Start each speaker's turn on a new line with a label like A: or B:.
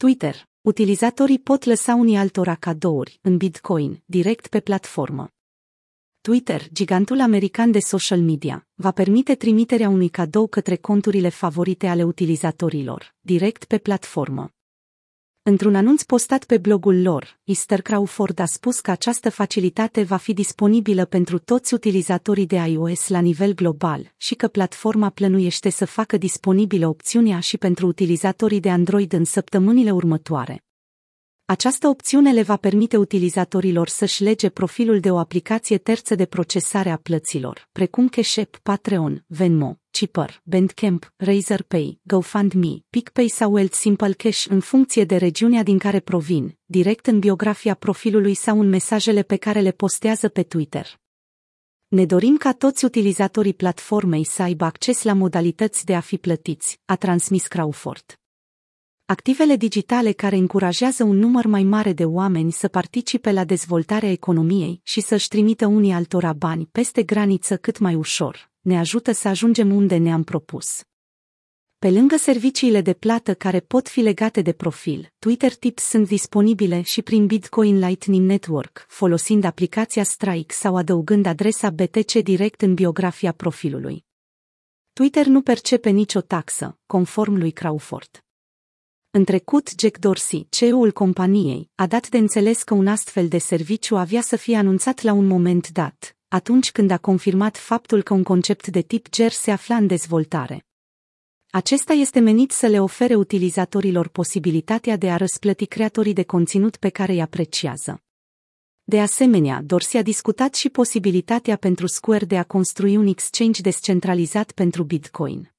A: Twitter. Utilizatorii pot lăsa unii altora cadouri în Bitcoin direct pe platformă. Twitter, gigantul american de social media, va permite trimiterea unui cadou către conturile favorite ale utilizatorilor, direct pe platformă. Într-un anunț postat pe blogul lor, Easter Crawford a spus că această facilitate va fi disponibilă pentru toți utilizatorii de iOS la nivel global și că platforma plănuiește să facă disponibilă opțiunea și pentru utilizatorii de Android în săptămânile următoare. Această opțiune le va permite utilizatorilor să-și lege profilul de o aplicație terță de procesare a plăților, precum Cash App, Patreon, Venmo, Chipper, Bandcamp, Razorpay, GoFundMe, PicPay sau Alt Simple Cash în funcție de regiunea din care provin, direct în biografia profilului sau în mesajele pe care le postează pe Twitter. Ne dorim ca toți utilizatorii platformei să aibă acces la modalități de a fi plătiți, a transmis Crawford. Activele digitale care încurajează un număr mai mare de oameni să participe la dezvoltarea economiei și să-și trimită unii altora bani peste graniță cât mai ușor, ne ajută să ajungem unde ne-am propus. Pe lângă serviciile de plată care pot fi legate de profil, Twitter Tips sunt disponibile și prin Bitcoin Lightning Network, folosind aplicația Strike sau adăugând adresa BTC direct în biografia profilului. Twitter nu percepe nicio taxă, conform lui Crawford. În trecut, Jack Dorsey, CEO-ul companiei, a dat de înțeles că un astfel de serviciu avea să fie anunțat la un moment dat, atunci când a confirmat faptul că un concept de tip GER se afla în dezvoltare. Acesta este menit să le ofere utilizatorilor posibilitatea de a răsplăti creatorii de conținut pe care îi apreciază. De asemenea, Dorsey a discutat și posibilitatea pentru Square de a construi un exchange descentralizat pentru Bitcoin.